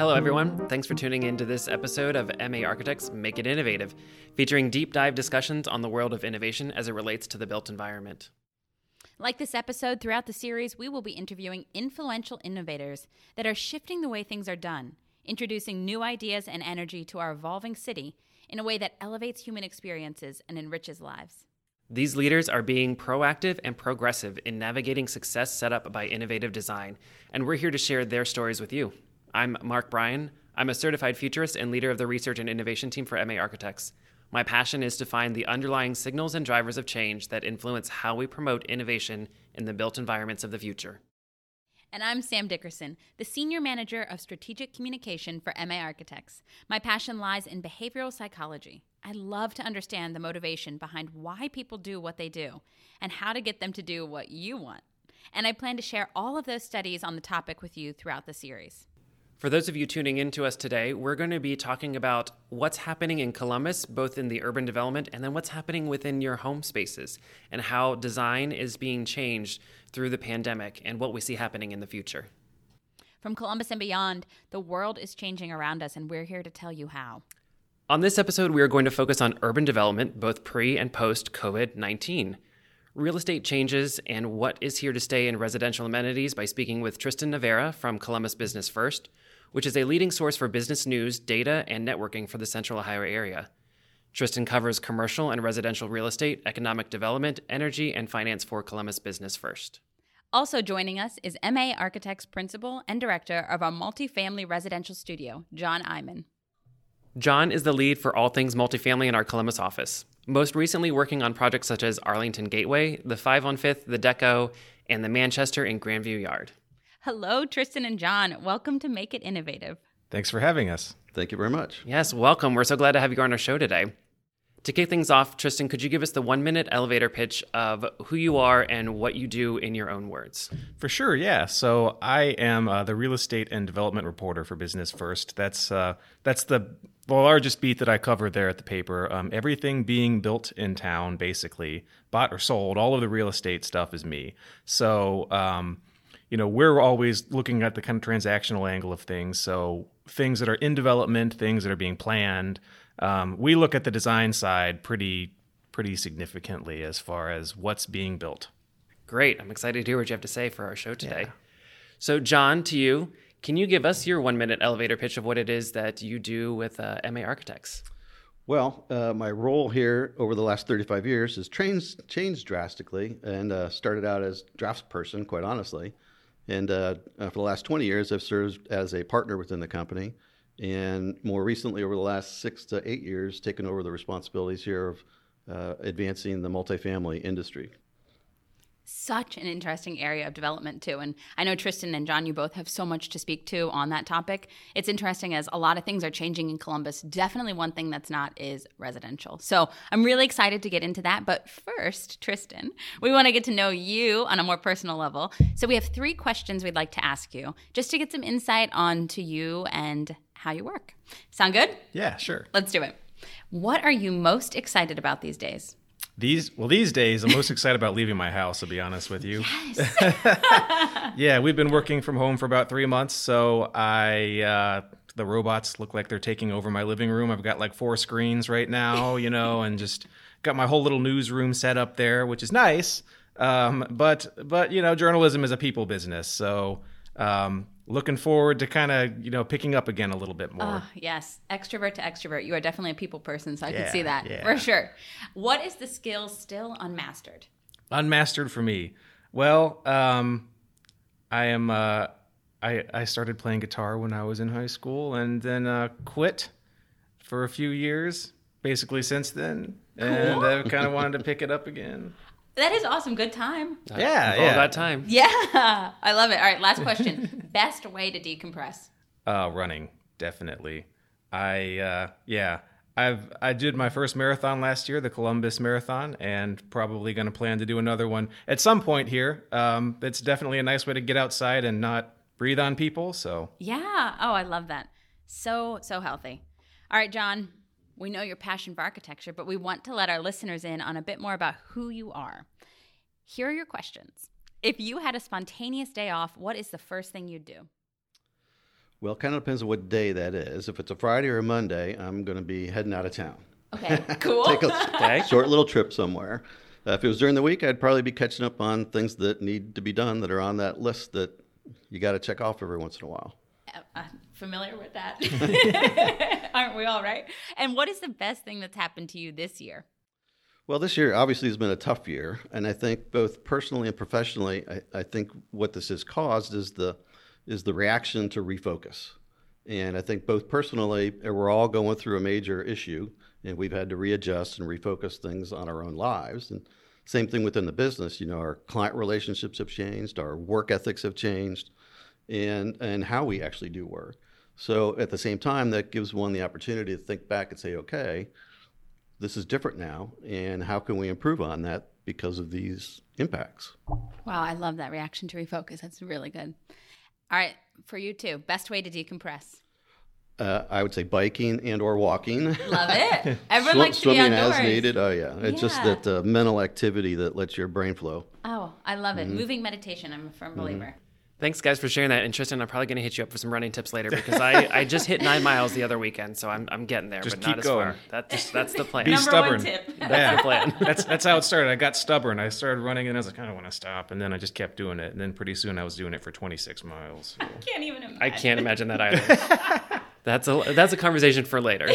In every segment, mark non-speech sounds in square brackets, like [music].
Hello, everyone. Thanks for tuning in to this episode of MA Architects Make It Innovative, featuring deep dive discussions on the world of innovation as it relates to the built environment. Like this episode, throughout the series, we will be interviewing influential innovators that are shifting the way things are done, introducing new ideas and energy to our evolving city in a way that elevates human experiences and enriches lives. These leaders are being proactive and progressive in navigating success set up by innovative design, and we're here to share their stories with you. I'm Mark Bryan. I'm a certified futurist and leader of the research and innovation team for MA Architects. My passion is to find the underlying signals and drivers of change that influence how we promote innovation in the built environments of the future. And I'm Sam Dickerson, the Senior Manager of Strategic Communication for MA Architects. My passion lies in behavioral psychology. I love to understand the motivation behind why people do what they do and how to get them to do what you want. And I plan to share all of those studies on the topic with you throughout the series. For those of you tuning in to us today, we're going to be talking about what's happening in Columbus, both in the urban development and then what's happening within your home spaces, and how design is being changed through the pandemic and what we see happening in the future. From Columbus and beyond, the world is changing around us, and we're here to tell you how. On this episode, we are going to focus on urban development, both pre and post COVID 19 real estate changes and what is here to stay in residential amenities by speaking with Tristan Navera from Columbus Business First, which is a leading source for business news, data, and networking for the Central Ohio area. Tristan covers commercial and residential real estate, economic development, energy, and finance for Columbus Business First. Also joining us is MA Architects Principal and Director of our multifamily residential studio, John Iman. John is the lead for all things multifamily in our Columbus office, most recently working on projects such as Arlington Gateway, the 5 on 5th, the Deco, and the Manchester and Grandview Yard. Hello, Tristan and John. Welcome to Make It Innovative. Thanks for having us. Thank you very much. Yes, welcome. We're so glad to have you on our show today. To kick things off, Tristan, could you give us the one minute elevator pitch of who you are and what you do in your own words? For sure, yeah. So I am uh, the real estate and development reporter for Business First. That's uh, that's the the largest beat that I cover there at the paper. Um, everything being built in town, basically, bought or sold, all of the real estate stuff is me. So um, you know, we're always looking at the kind of transactional angle of things. So things that are in development, things that are being planned. Um, we look at the design side pretty pretty significantly as far as what's being built. Great. I'm excited to hear what you have to say for our show today. Yeah. So, John, to you, can you give us your one minute elevator pitch of what it is that you do with uh, MA Architects? Well, uh, my role here over the last 35 years has changed, changed drastically and uh, started out as draftsperson, quite honestly. And uh, uh, for the last 20 years, I've served as a partner within the company. And more recently, over the last six to eight years, taken over the responsibilities here of uh, advancing the multifamily industry such an interesting area of development too. And i know tristan and john you both have so much to speak to on that topic. It's interesting as a lot of things are changing in columbus. Definitely one thing that's not is residential. So i'm really excited to get into that. But first tristan we want to get to know you on a more personal level. So we have three questions we'd like to ask you just to get some insight onto you and how you work. Sound good? Yeah sure. Let's do it. What are you most excited about these days these well, these days I'm most excited about leaving my house. To be honest with you, yes. [laughs] [laughs] yeah, we've been working from home for about three months, so I uh, the robots look like they're taking over my living room. I've got like four screens right now, you know, and just got my whole little newsroom set up there, which is nice. Um, but but you know, journalism is a people business, so um, looking forward to kind of you know picking up again a little bit more. Oh, yes, extrovert to extrovert. You are definitely a people person, so I yeah, can see that yeah. for sure. What is the skill still unmastered? Unmastered for me. Well, um, I am. Uh, I I started playing guitar when I was in high school, and then uh, quit for a few years. Basically, since then, cool. and I've kind of wanted to pick it up again. That is awesome. Good time. Yeah, all yeah. that time. Yeah, [laughs] I love it. All right, last question. [laughs] Best way to decompress? Uh, running, definitely. I uh, yeah, I've I did my first marathon last year, the Columbus Marathon, and probably going to plan to do another one at some point here. Um, it's definitely a nice way to get outside and not breathe on people. So yeah. Oh, I love that. So so healthy. All right, John. We know your passion for architecture, but we want to let our listeners in on a bit more about who you are. Here are your questions. If you had a spontaneous day off, what is the first thing you'd do? Well, it kind of depends on what day that is. If it's a Friday or a Monday, I'm going to be heading out of town. Okay, [laughs] cool. Take a Okay. short little trip somewhere. Uh, if it was during the week, I'd probably be catching up on things that need to be done that are on that list that you got to check off every once in a while. Uh, familiar with that. [laughs] Aren't we all right? And what is the best thing that's happened to you this year? Well, this year obviously has been a tough year, and I think both personally and professionally, I, I think what this has caused is the is the reaction to refocus. And I think both personally, we're all going through a major issue, and we've had to readjust and refocus things on our own lives. And same thing within the business. You know, our client relationships have changed, our work ethics have changed, and and how we actually do work. So at the same time, that gives one the opportunity to think back and say, okay, this is different now, and how can we improve on that because of these impacts? Wow, I love that reaction to refocus. That's really good. All right, for you too. Best way to decompress. Uh, I would say biking and or walking. Love it. [laughs] Everyone Swim- likes to be outdoors. as needed. Oh yeah, it's just that uh, mental activity that lets your brain flow. Oh, I love Mm-hmm. it. Moving meditation. I'm a firm believer. Thanks, guys, for sharing that. And Tristan, I'm probably going to hit you up for some running tips later because I, [laughs] I just hit nine miles the other weekend, so I'm, I'm getting there, Just but not keep as going. far. That's that's the plan. Be Number stubborn. one tip. Yeah. the plan. [laughs] that's that's how it started. I got stubborn. I started running and I was like, I don't want to stop, and then I just kept doing it. And then pretty soon I was doing it for 26 miles. So. Can't even imagine. I can't imagine that [laughs] either. that's a that's a conversation for later.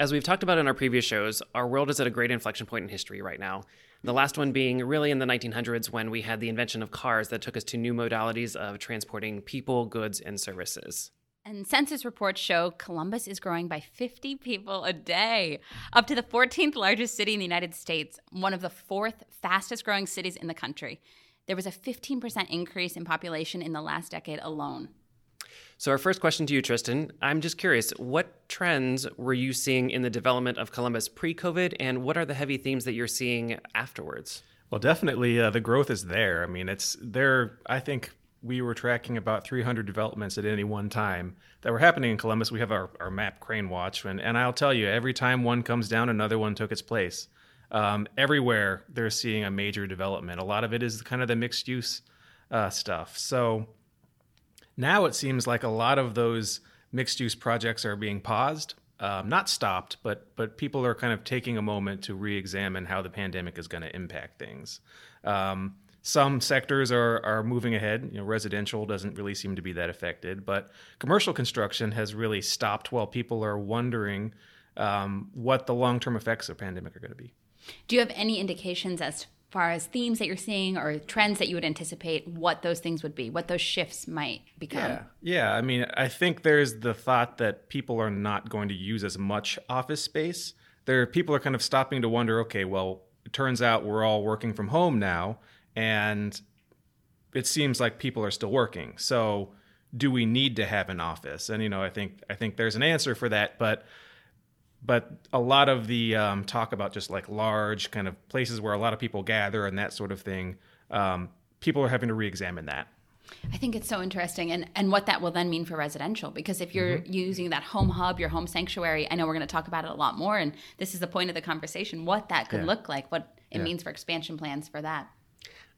As we've talked about in our previous shows, our world is at a great inflection point in history right now. The last one being really in the 1900s when we had the invention of cars that took us to new modalities of transporting people, goods, and services. And census reports show Columbus is growing by 50 people a day, up to the 14th largest city in the United States, one of the fourth fastest growing cities in the country. There was a 15% increase in population in the last decade alone. So, our first question to you, Tristan I'm just curious, what trends were you seeing in the development of Columbus pre COVID, and what are the heavy themes that you're seeing afterwards? Well, definitely uh, the growth is there. I mean, it's there. I think we were tracking about 300 developments at any one time that were happening in Columbus. We have our, our map Crane Watch, and, and I'll tell you, every time one comes down, another one took its place. Um, everywhere they're seeing a major development. A lot of it is kind of the mixed use uh, stuff. So now it seems like a lot of those mixed use projects are being paused, um, not stopped, but but people are kind of taking a moment to re-examine how the pandemic is going to impact things. Um, some sectors are are moving ahead. You know, residential doesn't really seem to be that affected, but commercial construction has really stopped while people are wondering um, what the long term effects of pandemic are going to be. Do you have any indications as far as themes that you're seeing or trends that you would anticipate what those things would be, what those shifts might become? Yeah. Yeah. I mean, I think there's the thought that people are not going to use as much office space. There, people are kind of stopping to wonder. Okay, well, it turns out we're all working from home now, and it seems like people are still working. So, do we need to have an office? And you know, I think I think there's an answer for that, but but a lot of the um, talk about just like large kind of places where a lot of people gather and that sort of thing, um, people are having to re-examine that. I think it's so interesting and, and what that will then mean for residential. Because if you're using that home hub, your home sanctuary, I know we're going to talk about it a lot more. And this is the point of the conversation what that could Yeah. look like, what it Yeah. means for expansion plans for that.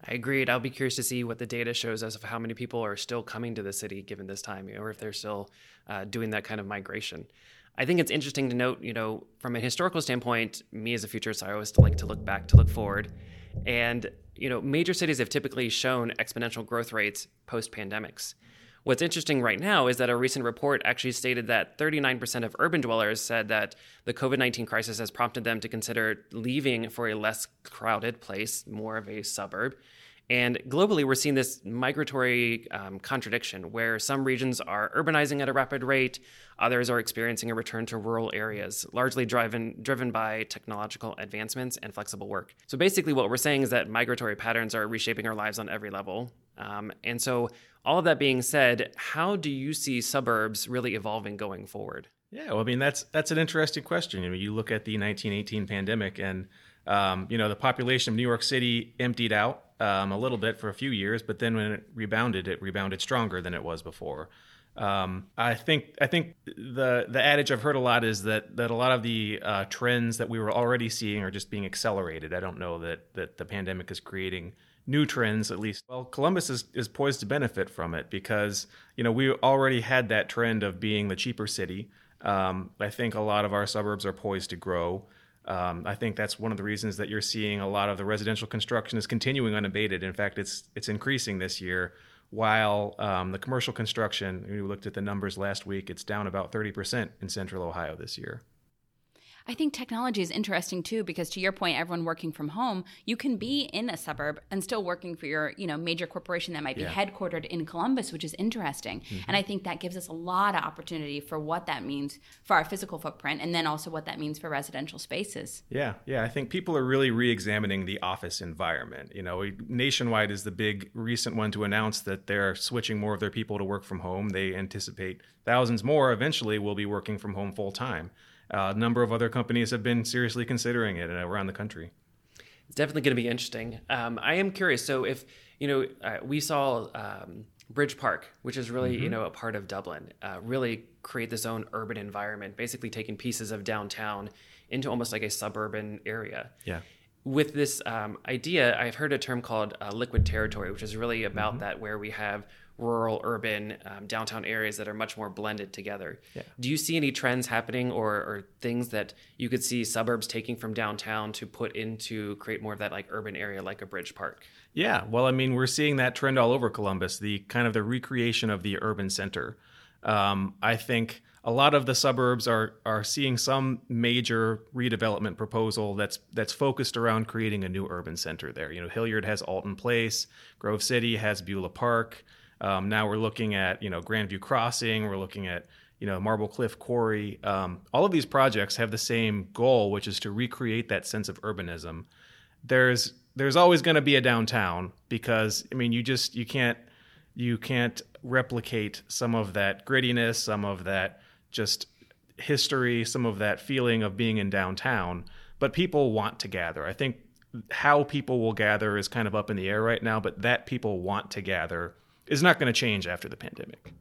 I agreed. I'll be curious to see what the data shows us of how many people are still coming to the city given this time, or if they're still uh, doing that kind of migration. I think it's interesting to note, you know, from a historical standpoint, me as a futurist, I always like to look back to look forward. And, you know, major cities have typically shown exponential growth rates post pandemics. What's interesting right now is that a recent report actually stated that 39% of urban dwellers said that the COVID 19 crisis has prompted them to consider leaving for a less crowded place, more of a suburb. And globally, we're seeing this migratory um, contradiction where some regions are urbanizing at a rapid rate, others are experiencing a return to rural areas, largely driven, driven by technological advancements and flexible work. So basically, what we're saying is that migratory patterns are reshaping our lives on every level. Um, and so, all of that being said, how do you see suburbs really evolving going forward? Yeah, well, I mean that's that's an interesting question. I mean, you look at the 1918 pandemic, and um, you know the population of New York City emptied out um, a little bit for a few years, but then when it rebounded, it rebounded stronger than it was before. Um, I think I think the the adage I've heard a lot is that that a lot of the uh, trends that we were already seeing are just being accelerated. I don't know that that the pandemic is creating new trends at least well columbus is, is poised to benefit from it because you know we already had that trend of being the cheaper city um, i think a lot of our suburbs are poised to grow um, i think that's one of the reasons that you're seeing a lot of the residential construction is continuing unabated. In fact it's it's increasing this year while um, the commercial construction we looked at the numbers last week it's down about 30% in central ohio this year I think technology is interesting too because to your point, everyone working from home, you can be in a suburb and still working for your, you know, major corporation that might be yeah. headquartered in Columbus, which is interesting. Mm-hmm. And I think that gives us a lot of opportunity for what that means for our physical footprint and then also what that means for residential spaces. Yeah, yeah. I think people are really re-examining the office environment. You know, Nationwide is the big recent one to announce that they're switching more of their people to work from home. They anticipate thousands more eventually will be working from home full time. Uh, a number of other companies have been seriously considering it around the country. It's definitely going to be interesting. Um, I am curious. So, if you know, uh, we saw um, Bridge Park, which is really mm-hmm. you know a part of Dublin, uh, really create this own urban environment, basically taking pieces of downtown into almost like a suburban area. Yeah. With this um, idea, I've heard a term called uh, liquid territory, which is really about mm-hmm. that, where we have rural, urban, um, downtown areas that are much more blended together. Yeah. Do you see any trends happening or, or things that you could see suburbs taking from downtown to put into create more of that like urban area like a bridge park? Yeah, well, I mean, we're seeing that trend all over Columbus, the kind of the recreation of the urban center. Um, I think a lot of the suburbs are are seeing some major redevelopment proposal that's that's focused around creating a new urban center there. You know, Hilliard has Alton Place, Grove City has Beulah Park. Um, now we're looking at you know Grandview Crossing. We're looking at you know Marble Cliff Quarry. Um, all of these projects have the same goal, which is to recreate that sense of urbanism. There's there's always going to be a downtown because I mean you just you can't you can't replicate some of that grittiness, some of that just history, some of that feeling of being in downtown. But people want to gather. I think how people will gather is kind of up in the air right now, but that people want to gather is not going to change after the pandemic.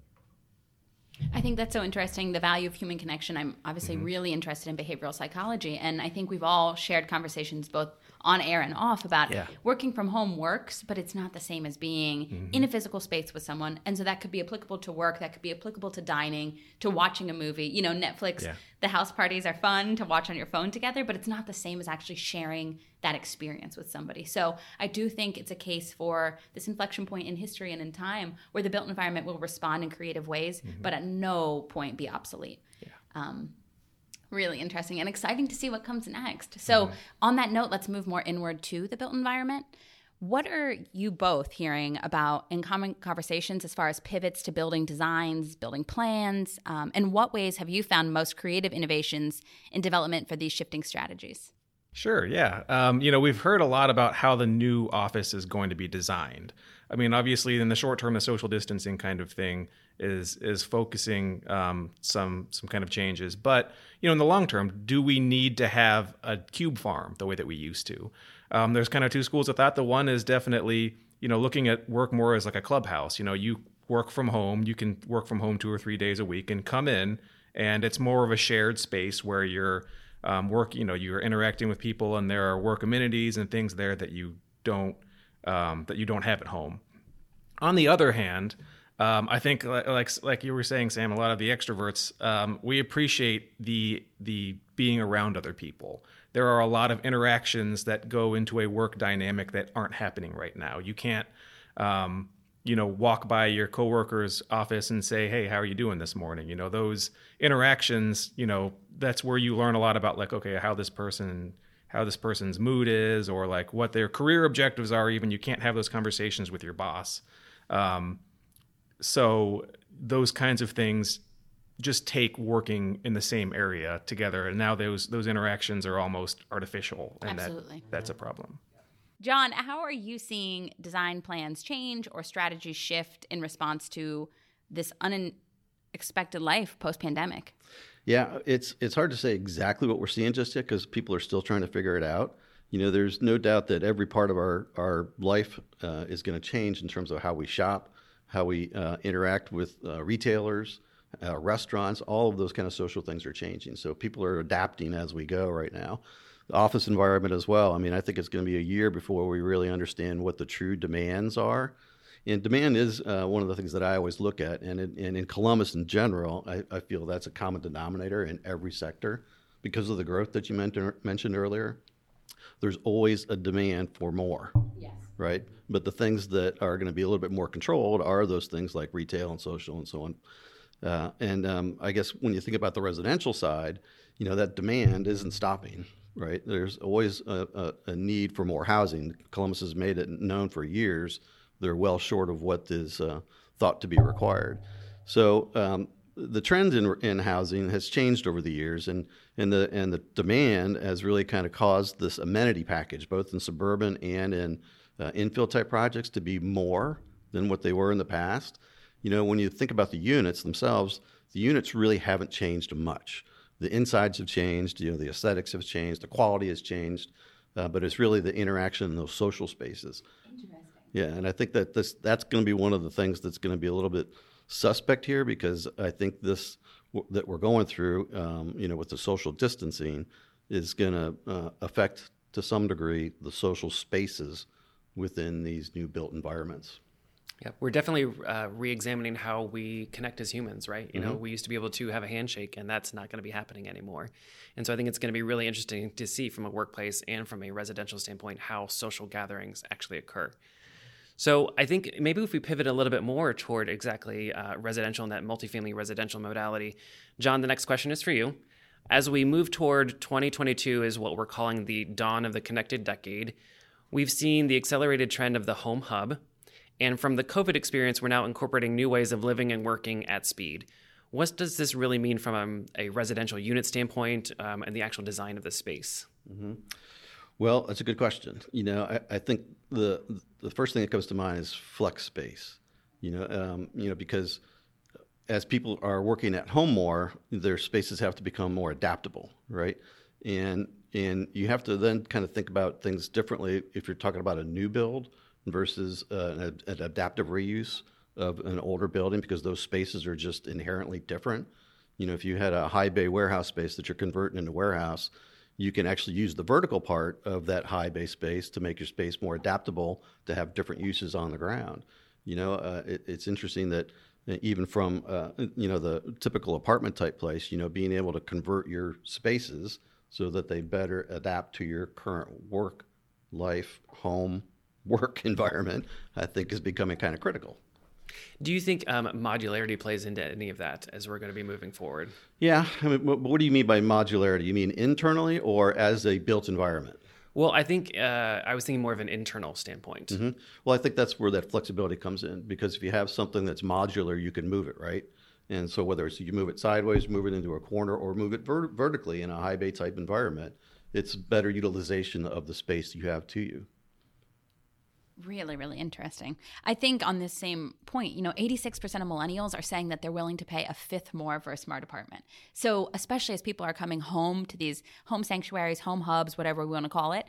I think that's so interesting. The value of human connection. I'm obviously mm-hmm. really interested in behavioral psychology. And I think we've all shared conversations both on air and off about yeah. working from home works, but it's not the same as being mm-hmm. in a physical space with someone. And so that could be applicable to work, that could be applicable to dining, to watching a movie. You know, Netflix, yeah. the house parties are fun to watch on your phone together, but it's not the same as actually sharing that experience with somebody. So I do think it's a case for this inflection point in history and in time where the built environment will respond in creative ways, mm-hmm. but at no point be obsolete. Yeah. Um, really interesting and exciting to see what comes next. So, mm-hmm. on that note, let's move more inward to the built environment. What are you both hearing about in common conversations as far as pivots to building designs, building plans? Um, and what ways have you found most creative innovations in development for these shifting strategies? Sure, yeah. Um, you know, we've heard a lot about how the new office is going to be designed. I mean, obviously, in the short term, the social distancing kind of thing is is focusing um, some some kind of changes. But you know, in the long term, do we need to have a cube farm the way that we used to? Um, there's kind of two schools of thought. The one is definitely you know looking at work more as like a clubhouse. You know, you work from home. You can work from home two or three days a week and come in, and it's more of a shared space where you're um, work. You know, you're interacting with people, and there are work amenities and things there that you don't um, that you don't have at home. On the other hand, um, I think like like you were saying, Sam, a lot of the extroverts um, we appreciate the the being around other people. There are a lot of interactions that go into a work dynamic that aren't happening right now. You can't, um, you know, walk by your coworker's office and say, "Hey, how are you doing this morning?" You know, those interactions. You know, that's where you learn a lot about like, okay, how this person how this person's mood is or like what their career objectives are even you can't have those conversations with your boss um, so those kinds of things just take working in the same area together. And now those those interactions are almost artificial and Absolutely. That, that's a problem. John how are you seeing design plans change or strategies shift in response to this unexpected life post-pandemic? Yeah it's it's hard to say exactly what we're seeing just yet because people are still trying to figure it out. You know there's no doubt that every part of our our life uh, is going to change in terms of how we shop how we uh, interact with uh, retailers, uh, restaurants, all of those kind of social things are changing. So people are adapting as we go right now. the office environment as well. I mean, I think it's going to be a year before we really understand what the true demands are. And demand is uh, one of the things that I always look at. And in, and in Columbus in general, I, I, feel that's a common denominator in every sector because of the growth that you mentioned earlier. There's always a demand for more. Yes. Right? But the things that are going to be a little bit more controlled are those things like retail and social and so on. Uh, and um, I guess when you think about the residential side, you know, that demand isn't stopping right? There's always a, a, a, need for more housing. Columbus has made it known for years they're well short of what is uh, thought to be required. So um, the trend in, in housing has changed over the years, and, and, the, and the demand has really kind of caused this amenity package, both in suburban and in uh, infill type projects, to be more than what they were in the past. You know, when you think about the units themselves, the units really haven't changed much the insides have changed, you know, the aesthetics have changed, the quality has changed, uh, but it's really the interaction in those social spaces. Interesting. Yeah, and I think that this that's going to be one of the things that's going to be a little bit suspect here because I think this w- that we're going through, um, you know, with the social distancing, is going to uh, affect to some degree the social spaces within these new built environments. Yeah, we're definitely uh, re-examining how we connect as humans, right? You mm-hmm. know, we used to be able to have a handshake, and that's not going to be happening anymore. And so I think it's going to be really interesting to see from a workplace and from a residential standpoint how social gatherings actually occur. So I think maybe if we pivot a little bit more toward exactly uh, residential and that multifamily residential modality, John, the next question is for you. As we move toward 2022, is what we're calling the dawn of the connected decade. We've seen the accelerated trend of the home hub, and from the COVID experience, we're now incorporating new ways of living and working at speed. What does this really mean from um, a residential unit standpoint um, and the actual design of the space? Mm-hmm. Well, that's a good question. You know, I, I, think the the first thing that comes to mind is flex space. You know, um, you know because as people are working at home more, their spaces have to become more adaptable, right? And and you have to then kind of think about things differently if you're talking about a new build versus uh, an, an, adaptive reuse of an older building because those spaces are just inherently different. You know, if you had a high bay warehouse space that you're converting into warehouse, you can actually use the vertical part of that high bay space to make your space more adaptable to have different uses on the ground. You know, uh, it, it's interesting that uh, even from uh, you know the typical apartment type place, you know, being able to convert your spaces so that they better adapt to your current work, life, home, [laughs] work environment, I think is becoming kind of critical. Do you think um, modularity plays into any of that as we're going to be moving forward? Yeah. I mean, what, what do you mean by modularity? You mean internally or as a built environment? Well, I think uh, I was thinking more of an internal standpoint. Mm-hmm. Well, I think that's where that flexibility comes in because if you have something that's modular, you can move it, right? And so whether it's you move it sideways, move it into a corner, or move it ver- vertically in a high bay type environment, it's better utilization of the space you have to you. Really really interesting. I think on this same point you know 86% of millennials are saying that they're willing to pay a fifth more for a smart apartment. So especially as people are coming home to these home sanctuaries home hubs whatever we want to call it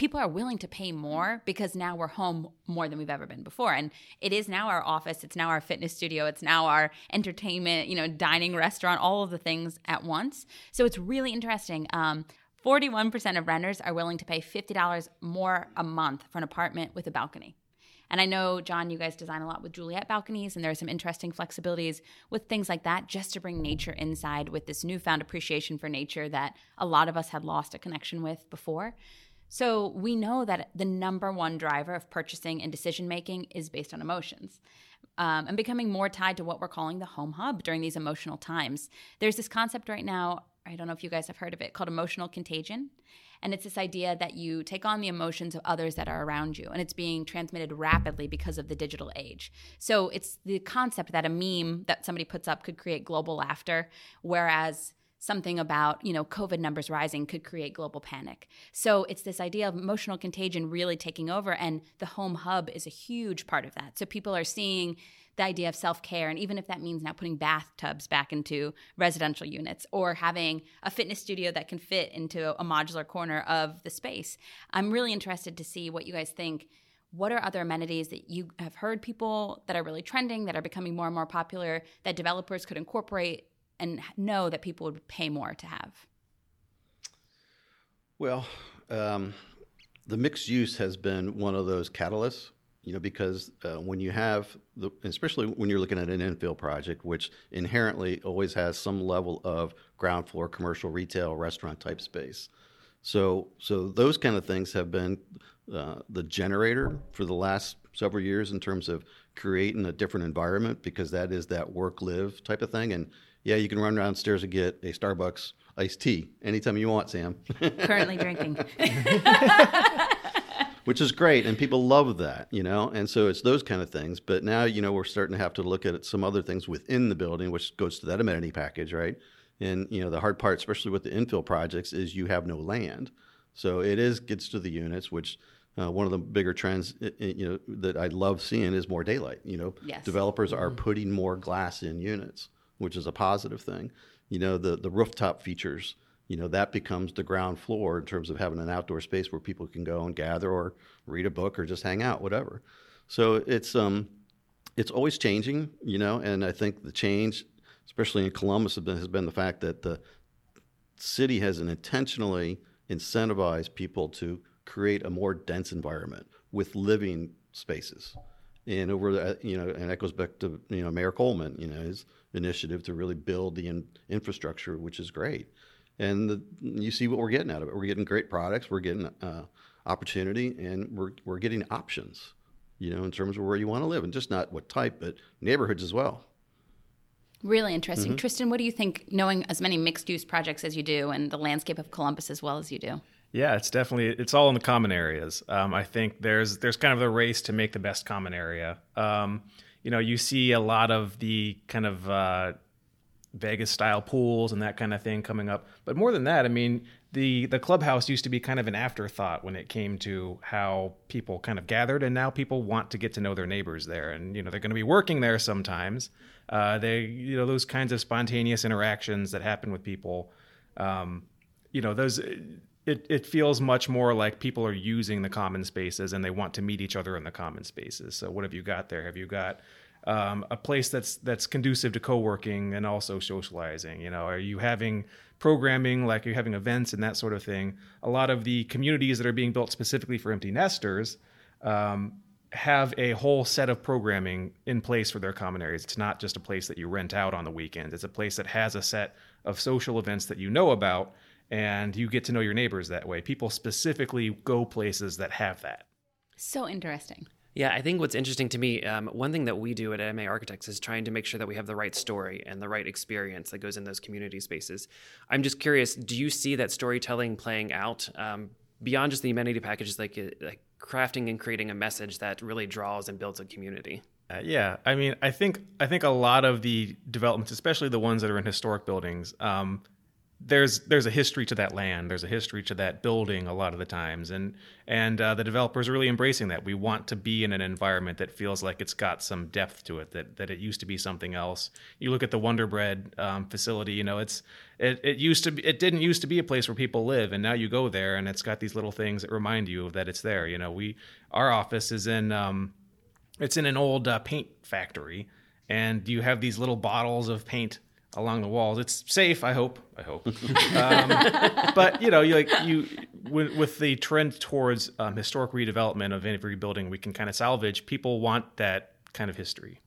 people are willing to pay more because now we're home more than we've ever been before and it is now our office it's now our fitness studio it's now our entertainment you know dining restaurant all of the things at once so it's really interesting um, 41% of renters are willing to pay $50 more a month for an apartment with a balcony. And I know, John, you guys design a lot with Juliet balconies, and there are some interesting flexibilities with things like that just to bring nature inside with this newfound appreciation for nature that a lot of us had lost a connection with before. So we know that the number one driver of purchasing and decision making is based on emotions. Um, and becoming more tied to what we're calling the home hub during these emotional times. There's this concept right now I don't know if you guys have heard of it, called emotional contagion. And it's this idea that you take on the emotions of others that are around you, and it's being transmitted rapidly because of the digital age. So it's the concept that a meme that somebody puts up could create global laughter, whereas something about you know covid numbers rising could create global panic so it's this idea of emotional contagion really taking over and the home hub is a huge part of that so people are seeing the idea of self care, and even if that means now putting bathtubs back into residential units or having a fitness studio that can fit into a modular corner of the space. I'm really interested to see what you guys think. What are other amenities that you have heard people that are really trending, that are becoming more and more popular, that developers could incorporate and know that people would pay more to have? Well, um, the mixed use has been one of those catalysts, you know, because uh, when you have, the, especially when you're looking at an infill project, which inherently always has some level of ground floor commercial, retail, restaurant type space. So, so those kind of things have been uh, the generator for the last several years in terms of creating a different environment because that is that work live type of thing. And yeah, you can run downstairs and get a Starbucks iced tea anytime you want, Sam. [laughs] Currently drinking. [laughs] Which is great, and people love that, you know. And so it's those kind of things. But now, you know, we're starting to have to look at some other things within the building, which goes to that amenity package, right? And you know, the hard part, especially with the infill projects, is you have no land. So it is gets to the units, which uh, one of the bigger trends, you know, that I love seeing is more daylight. You know, yes. developers are putting more glass in units, which is a positive thing. You know, the the rooftop features, you know, that becomes the ground floor in terms of having an outdoor space where people can go and gather or read a book or just hang out, whatever. So it's um, it's always changing, you know, and I think the change, especially in Columbus, has been, has been the fact that the city has intentionally incentivized people to create a more dense environment with living spaces. And over the, you know, and that goes back to you know Mayor Coleman, you know, his initiative to really build the in, infrastructure, which is great. And the, you see what we're getting out of it. We're getting great products. We're getting uh, opportunity, and we're we're getting options. You know, in terms of where you want to live, and just not what type, but neighborhoods as well. Really interesting. Mm-hmm. Tristan, what do you think, knowing as many mixed use projects as you do and the landscape of Columbus as well as you do? Yeah, it's definitely it's all in the common areas. Um, I think there's there's kind of the race to make the best common area. Um, you know, you see a lot of the kind of uh, Vegas style pools and that kind of thing coming up. But more than that, I mean, the the clubhouse used to be kind of an afterthought when it came to how people kind of gathered, and now people want to get to know their neighbors there, and you know they're going to be working there sometimes. Uh, they you know those kinds of spontaneous interactions that happen with people. Um, you know those it, it feels much more like people are using the common spaces and they want to meet each other in the common spaces. So what have you got there? Have you got um, a place that's that's conducive to co-working and also socializing? You know, are you having programming like you're having events and that sort of thing? A lot of the communities that are being built specifically for empty nesters um, have a whole set of programming in place for their common areas. It's not just a place that you rent out on the weekends. It's a place that has a set of social events that you know about and you get to know your neighbors that way. People specifically go places that have that. So interesting. Yeah, I think what's interesting to me, um, one thing that we do at MA Architects is trying to make sure that we have the right story and the right experience that goes in those community spaces. I'm just curious, do you see that storytelling playing out um, beyond just the amenity packages, like uh, like crafting and creating a message that really draws and builds a community? Uh, yeah, I mean, I think I think a lot of the developments, especially the ones that are in historic buildings, um, there's there's a history to that land. There's a history to that building a lot of the times, and and uh, the developers are really embracing that. We want to be in an environment that feels like it's got some depth to it. That that it used to be something else. You look at the Wonder Bread um, facility. You know, it's it, it used to be it didn't used to be a place where people live, and now you go there and it's got these little things that remind you that it's there. You know, we our office is in um, it's in an old uh, paint factory, and you have these little bottles of paint along the walls. It's safe, I hope. I hope. [laughs] um, but you know, you like you with, with the trend towards um, historic redevelopment of every building, we can kind of salvage. People want that kind of history.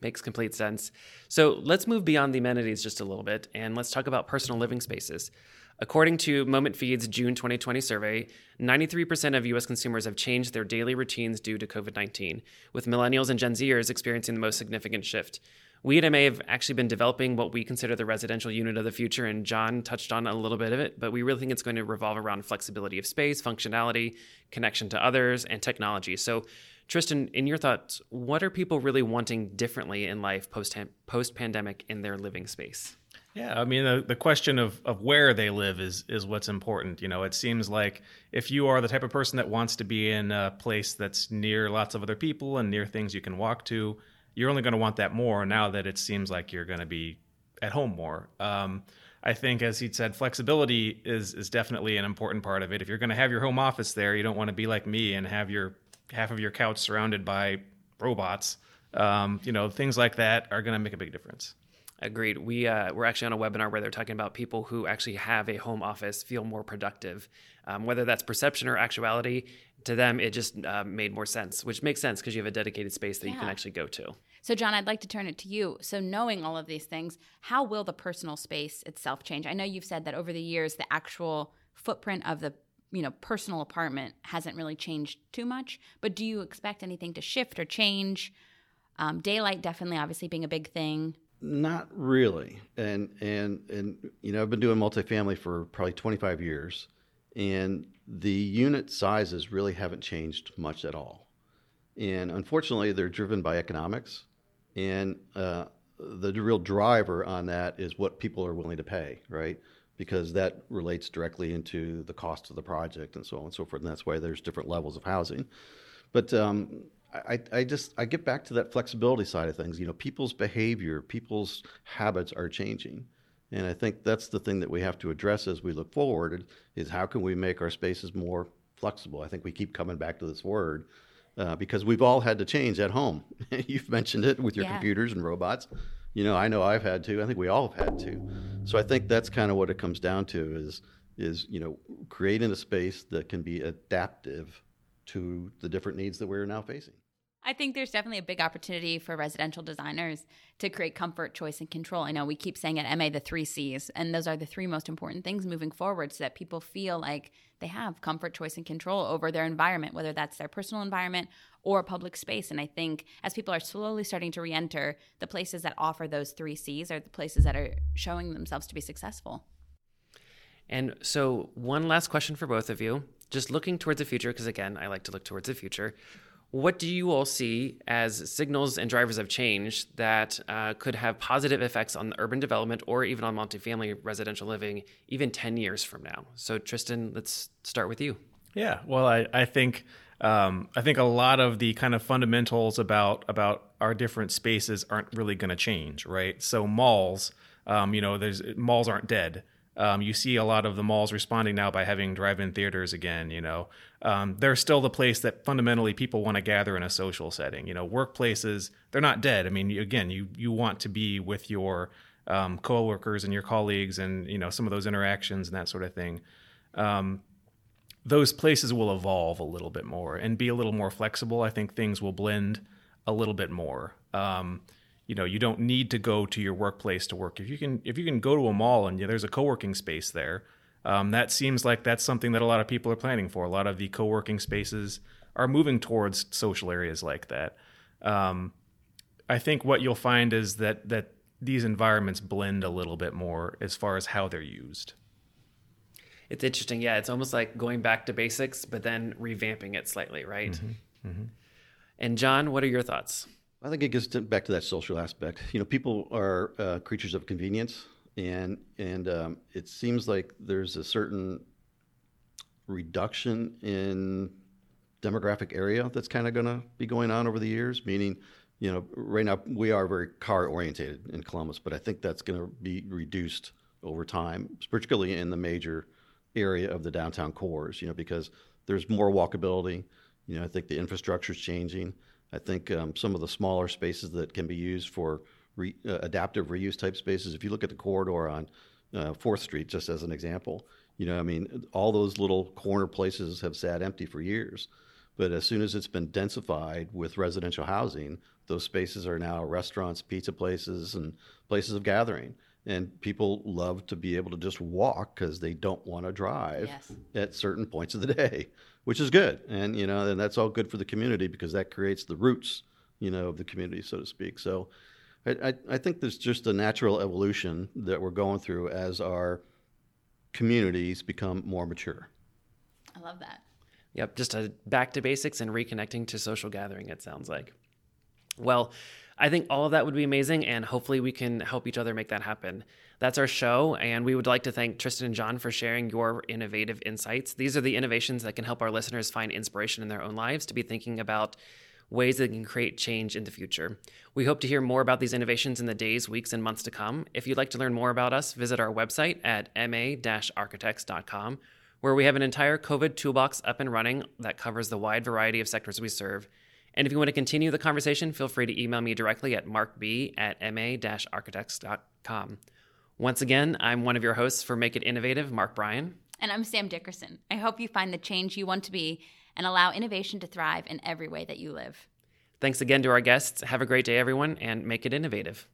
Makes complete sense. So let's move beyond the amenities just a little bit, and let's talk about personal living spaces. According to MomentFeed's June 2020 survey, 93% of US consumers have changed their daily routines due to COVID 19, with millennials and Gen Zers experiencing the most significant shift. We at MA have actually been developing what we consider the residential unit of the future, and John touched on a little bit of it, but we really think it's going to revolve around flexibility of space, functionality, connection to others, and technology. So, Tristan, in your thoughts, what are people really wanting differently in life post post pandemic in their living space? Yeah, I mean the, the question of, of where they live is is what's important. You know, it seems like if you are the type of person that wants to be in a place that's near lots of other people and near things you can walk to, you're only going to want that more now that it seems like you're going to be at home more. Um, I think, as he said, flexibility is is definitely an important part of it. If you're going to have your home office there, you don't want to be like me and have your half of your couch surrounded by robots. Um, you know, things like that are going to make a big difference. Agreed. We uh, we're actually on a webinar where they're talking about people who actually have a home office feel more productive, um, whether that's perception or actuality. To them, it just uh, made more sense, which makes sense because you have a dedicated space that yeah. you can actually go to. So, John, I'd like to turn it to you. So, knowing all of these things, how will the personal space itself change? I know you've said that over the years, the actual footprint of the you know personal apartment hasn't really changed too much. But do you expect anything to shift or change? Um, daylight definitely, obviously, being a big thing. Not really, and and and you know, I've been doing multifamily for probably 25 years, and the unit sizes really haven't changed much at all. And unfortunately, they're driven by economics, and uh, the real driver on that is what people are willing to pay, right? Because that relates directly into the cost of the project and so on and so forth. And that's why there's different levels of housing. But um, I, I just I get back to that flexibility side of things. You know, people's behavior, people's habits are changing. And I think that's the thing that we have to address as we look forward is how can we make our spaces more flexible? I think we keep coming back to this word uh, because we've all had to change at home. [laughs] You've mentioned it with your yeah. computers and robots. You know, I know I've had to. I think we all have had to. So I think that's kind of what it comes down to is is you know creating a space that can be adaptive to the different needs that we're now facing. I think there's definitely a big opportunity for residential designers to create comfort, choice, and control. I know we keep saying at MA the three C's, and those are the three most important things moving forward so that people feel like they have comfort, choice, and control over their environment, whether that's their personal environment or public space. And I think as people are slowly starting to re enter, the places that offer those three C's are the places that are showing themselves to be successful. And so, one last question for both of you. Just looking towards the future, because again, I like to look towards the future. What do you all see as signals and drivers of change that uh, could have positive effects on urban development or even on multifamily residential living even 10 years from now? So, Tristan, let's start with you. Yeah, well, I, I think um, I think a lot of the kind of fundamentals about about our different spaces aren't really going to change, right? So malls, um, you know, there's malls aren't dead. Um, you see a lot of the malls responding now by having drive-in theaters again. You know, um, they're still the place that fundamentally people want to gather in a social setting. You know, workplaces they're not dead. I mean, again, you you want to be with your um, coworkers and your colleagues, and you know some of those interactions and that sort of thing. Um, those places will evolve a little bit more and be a little more flexible. I think things will blend a little bit more. Um, you know you don't need to go to your workplace to work. If you can if you can go to a mall and there's a co-working space there um, that seems like that's something that a lot of people are planning for. A lot of the co-working spaces are moving towards social areas like that. Um, i think what you'll find is that that these environments blend a little bit more as far as how they're used. It's interesting. Yeah it's almost like going back to basics but then revamping it slightly right? Mm-hmm. Mm-hmm. and john what are your thoughts I think it gets to, back to that social aspect. You know, people are uh, creatures of convenience, and and um, it seems like there's a certain reduction in demographic area that's kind of going to be going on over the years. Meaning, you know, right now we are very car orientated in Columbus, but I think that's going to be reduced over time, particularly in the major area of the downtown cores. You know, because there's more walkability. You know, I think the infrastructure is changing. I think um, some of the smaller spaces that can be used for re, uh, adaptive reuse type spaces. If you look at the corridor on uh, Fourth Street, just as an example, you know, I mean, all those little corner places have sat empty for years. But as soon as it's been densified with residential housing, those spaces are now restaurants, pizza places, and places of gathering. And people love to be able to just walk because they don't want to drive yes. at certain points of the day which is good. And you know, and that's all good for the community because that creates the roots, you know, of the community, so to speak. So, I, I, I think there's just a natural evolution that we're going through as our communities become more mature. I love that. Yep, just a back to basics and reconnecting to social gathering. It sounds like. Well, I think all of that would be amazing, and hopefully we can help each other make that happen. That's our show, and we would like to thank Tristan and John for sharing your innovative insights. These are the innovations that can help our listeners find inspiration in their own lives to be thinking about ways that can create change in the future. We hope to hear more about these innovations in the days, weeks, and months to come. If you'd like to learn more about us, visit our website at ma-architects.com, where we have an entire COVID toolbox up and running that covers the wide variety of sectors we serve And if you want to continue the conversation, feel free to email me directly at markb at ma architects.com. Once again, I'm one of your hosts for Make It Innovative, Mark Bryan. And I'm Sam Dickerson. I hope you find the change you want to be and allow innovation to thrive in every way that you live. Thanks again to our guests. Have a great day, everyone, and make it innovative.